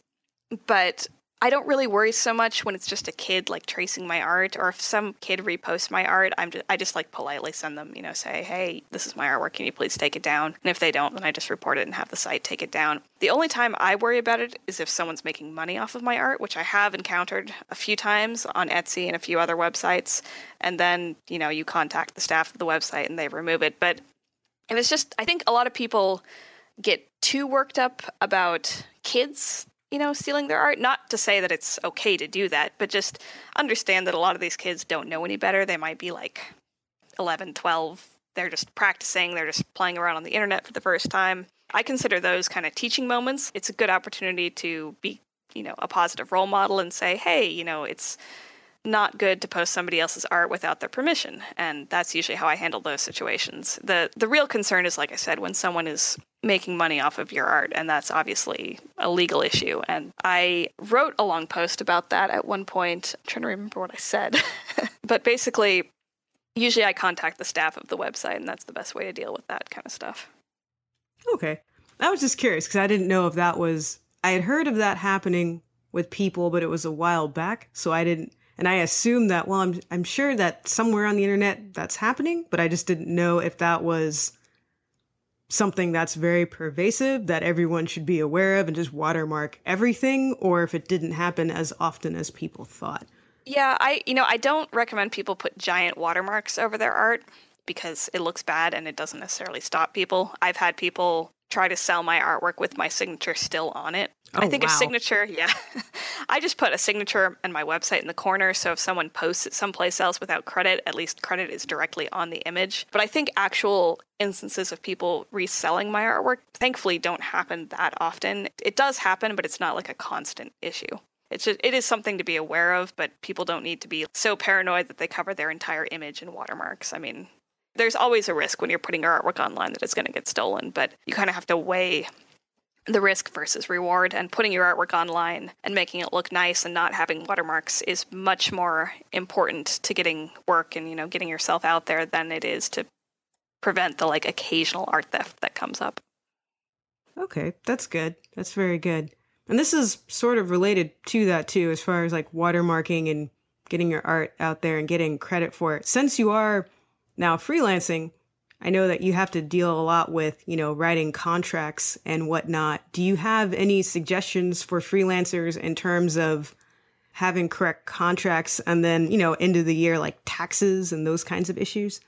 but I don't really worry so much when it's just a kid like tracing my art, or if some kid reposts my art, I'm just I just like politely send them, you know, say, hey, this is my artwork, can you please take it down? And if they don't, then I just report it and have the site take it down. The only time I worry about it is if someone's making money off of my art, which I have encountered a few times on Etsy and a few other websites, and then you know you contact the staff of the website and they remove it. But if it's just, I think a lot of people get too worked up about kids you know, stealing their art. Not to say that it's okay to do that, but just understand that a lot of these kids don't know any better. They might be like 11, 12. They're just practicing, they're just playing around on the internet for the first time. I consider those kind of teaching moments. It's a good opportunity to be, you know, a positive role model and say, hey, you know, it's not good to post somebody else's art without their permission. And that's usually how I handle those situations. The the real concern is like I said when someone is making money off of your art and that's obviously a legal issue and I wrote a long post about that at one point. I'm trying to remember what I said. *laughs* but basically usually I contact the staff of the website and that's the best way to deal with that kind of stuff. Okay. I was just curious because I didn't know if that was I had heard of that happening with people, but it was a while back, so I didn't and I assumed that, well, I'm, I'm sure that somewhere on the internet that's happening, but I just didn't know if that was something that's very pervasive that everyone should be aware of and just watermark everything, or if it didn't happen as often as people thought. Yeah, I you know, I don't recommend people put giant watermarks over their art because it looks bad and it doesn't necessarily stop people. I've had people try to sell my artwork with my signature still on it. Oh, I think wow. a signature, yeah. *laughs* I just put a signature and my website in the corner. So if someone posts it someplace else without credit, at least credit is directly on the image. But I think actual instances of people reselling my artwork thankfully don't happen that often. It does happen, but it's not like a constant issue. It's just, it is something to be aware of, but people don't need to be so paranoid that they cover their entire image in watermarks. I mean, there's always a risk when you're putting your artwork online that it's going to get stolen, but you kind of have to weigh the risk versus reward and putting your artwork online and making it look nice and not having watermarks is much more important to getting work and you know getting yourself out there than it is to prevent the like occasional art theft that comes up. Okay, that's good. That's very good. And this is sort of related to that too as far as like watermarking and getting your art out there and getting credit for it. Since you are now, freelancing, I know that you have to deal a lot with, you know, writing contracts and whatnot. Do you have any suggestions for freelancers in terms of having correct contracts and then, you know, end of the year, like taxes and those kinds of issues?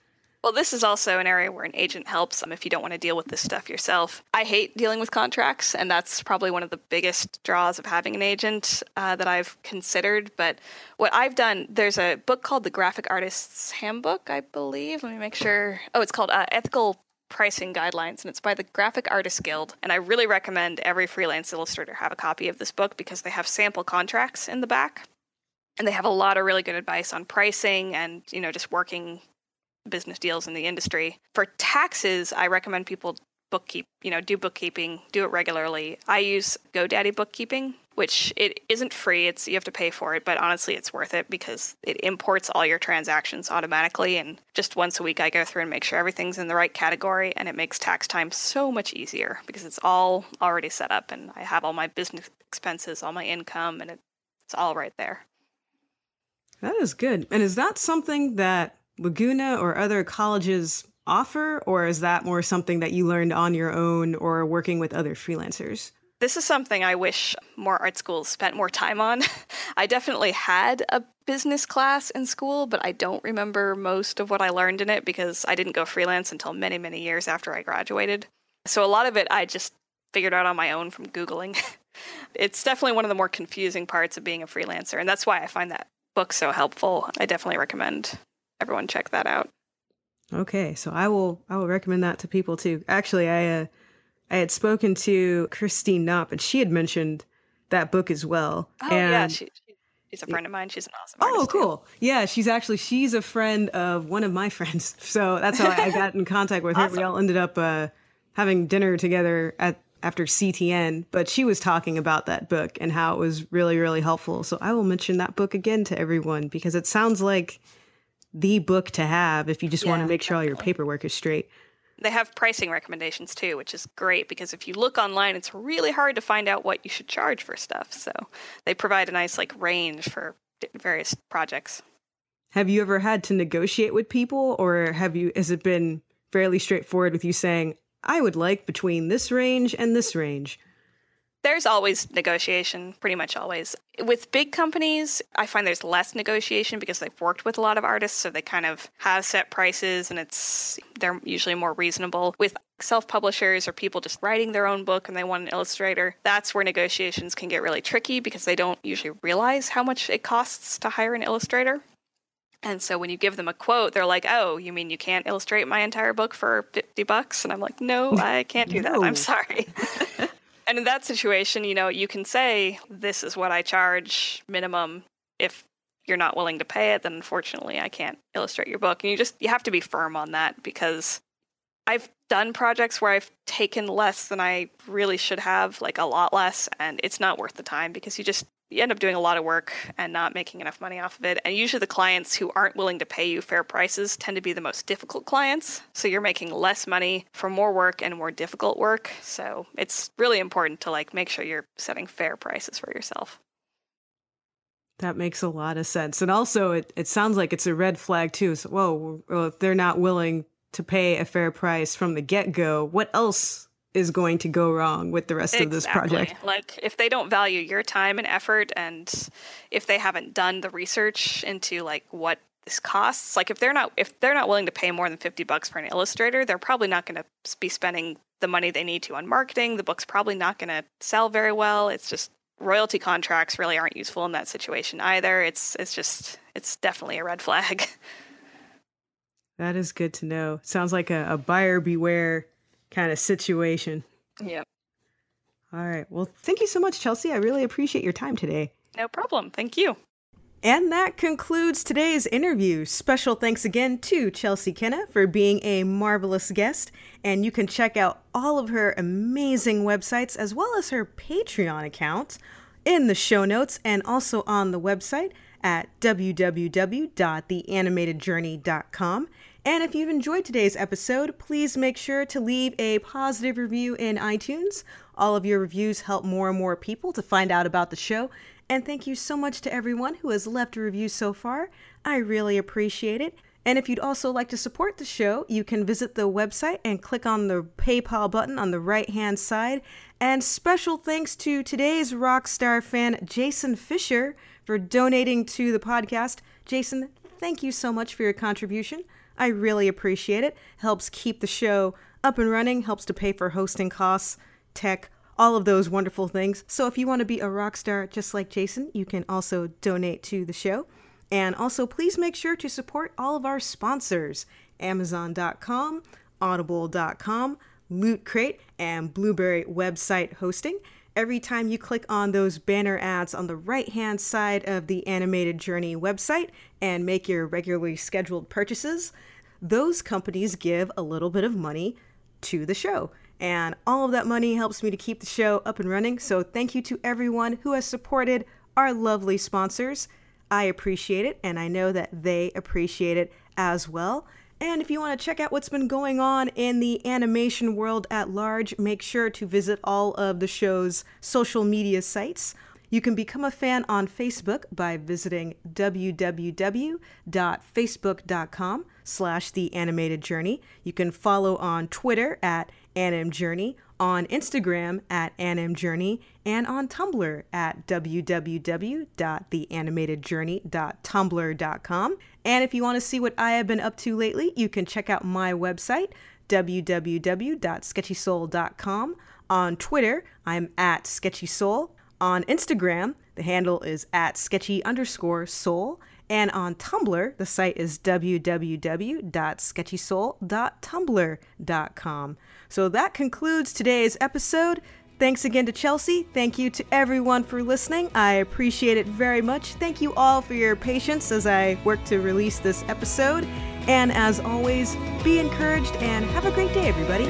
Well, this is also an area where an agent helps um, if you don't want to deal with this stuff yourself. I hate dealing with contracts, and that's probably one of the biggest draws of having an agent uh, that I've considered. But what I've done, there's a book called The Graphic Artist's Handbook, I believe. Let me make sure. Oh, it's called uh, Ethical pricing guidelines and it's by the graphic artists guild and i really recommend every freelance illustrator have a copy of this book because they have sample contracts in the back and they have a lot of really good advice on pricing and you know just working business deals in the industry. For taxes, I recommend people bookkeep, you know, do bookkeeping, do it regularly. I use GoDaddy bookkeeping, which it isn't free. It's you have to pay for it, but honestly, it's worth it because it imports all your transactions automatically and just once a week I go through and make sure everything's in the right category and it makes tax time so much easier because it's all already set up and I have all my business expenses, all my income and it's all right there. That is good. And is that something that Laguna or other colleges offer, or is that more something that you learned on your own or working with other freelancers? This is something I wish more art schools spent more time on. *laughs* I definitely had a business class in school, but I don't remember most of what I learned in it because I didn't go freelance until many, many years after I graduated. So a lot of it I just figured out on my own from Googling. *laughs* it's definitely one of the more confusing parts of being a freelancer, and that's why I find that book so helpful. I definitely recommend everyone check that out. Okay, so I will I will recommend that to people too. Actually, I uh, I had spoken to Christine Knopp, and she had mentioned that book as well. Oh and yeah, she, she's a friend of mine. She's an awesome. Oh, cool. Too. Yeah, she's actually she's a friend of one of my *laughs* friends. So that's how I got in contact with her. *laughs* Awesome. We all ended up uh, having dinner together at after CTN, but she was talking about that book and how it was really really helpful. So I will mention that book again to everyone because it sounds like the book to have if you just yeah, want to make sure all your paperwork is straight. They have pricing recommendations too, which is great because if you look online, it's really hard to find out what you should charge for stuff. So they provide a nice like range for various projects. Have you ever had to negotiate with people or have you has it been fairly straightforward with you saying, I would like between this range and this range? There's always negotiation, pretty much always. With big companies, I find there's less negotiation because they've worked with a lot of artists, so they kind of have set prices and it's they're usually more reasonable. With self-publishers or people just writing their own book and they want an illustrator, that's where negotiations can get really tricky because they don't usually realize how much it costs to hire an illustrator. And so when you give them a quote, they're like, "Oh, you mean you can't illustrate my entire book for 50 bucks?" And I'm like, "No, I can't do that. I'm sorry." *laughs* and in that situation, you know, you can say, "This is what I charge minimum." If you're not willing to pay it, then unfortunately, I can't illustrate your book. And you just you have to be firm on that because I've done projects where I've taken less than I really should have, like a lot less, and it's not worth the time because you just you end up doing a lot of work and not making enough money off of it. And usually the clients who aren't willing to pay you fair prices tend to be the most difficult clients. So you're making less money for more work and more difficult work. So it's really important to like make sure you're setting fair prices for yourself. That makes a lot of sense. And also it, it sounds like it's a red flag too. So whoa, well, if they're not willing to pay a fair price from the get go, what else is going to go wrong with the rest exactly. of this project. Like if they don't value your time and effort and if they haven't done the research into like what this costs, like if they're not if they're not willing to pay more than 50 bucks for an illustrator, they're probably not going to be spending the money they need to on marketing. The book's probably not going to sell very well. It's just royalty contracts really aren't useful in that situation either. It's it's just it's definitely a red flag. *laughs* That is good to know. Sounds like a, a buyer beware kind of situation. Yep. All right. Well, thank you so much, Chelsea. I really appreciate your time today. No problem. Thank you. And that concludes today's interview. Special thanks again to Chelsea Kenna for being a marvelous guest. And you can check out all of her amazing websites as well as her Patreon account in the show notes and also on the website at www.theanimatedjourney.com. And if you've enjoyed today's episode, please make sure to leave a positive review in iTunes. All of your reviews help more and more people to find out about the show. And thank you so much to everyone who has left a review so far. I really appreciate it. And if you'd also like to support the show, you can visit the website and click on the PayPal button on the right hand side. And special thanks to today's Rockstar fan, Jason Fisher, for donating to the podcast. Jason, thank you so much for your contribution. I really appreciate it. Helps keep the show up and running, helps to pay for hosting costs, tech, all of those wonderful things. So if you want to be a rock star just like Jason, you can also donate to the show. And also, please make sure to support all of our sponsors Amazon.com, Audible.com, Loot Crate, and Blueberry website hosting. Every time you click on those banner ads on the right hand side of the Animated Journey website and make your regularly scheduled purchases, those companies give a little bit of money to the show. And all of that money helps me to keep the show up and running. So thank you to everyone who has supported our lovely sponsors. I appreciate it, and I know that they appreciate it as well. And if you want to check out what's been going on in the animation world at large, make sure to visit all of the show's social media sites. You can become a fan on Facebook by visiting www.facebook.com slash the animated journey. You can follow on Twitter at animjourney, on Instagram at animjourney, and on Tumblr at www.theanimatedjourney.tumblr.com. And if you want to see what I have been up to lately, you can check out my website, www.sketchysoul.com. On Twitter, I'm at sketchysoul. On Instagram, the handle is at sketchy underscore soul. And on Tumblr, the site is www.sketchysoul.tumblr.com. So that concludes today's episode. Thanks again to Chelsea. Thank you to everyone for listening. I appreciate it very much. Thank you all for your patience as I work to release this episode. And as always, be encouraged and have a great day, everybody.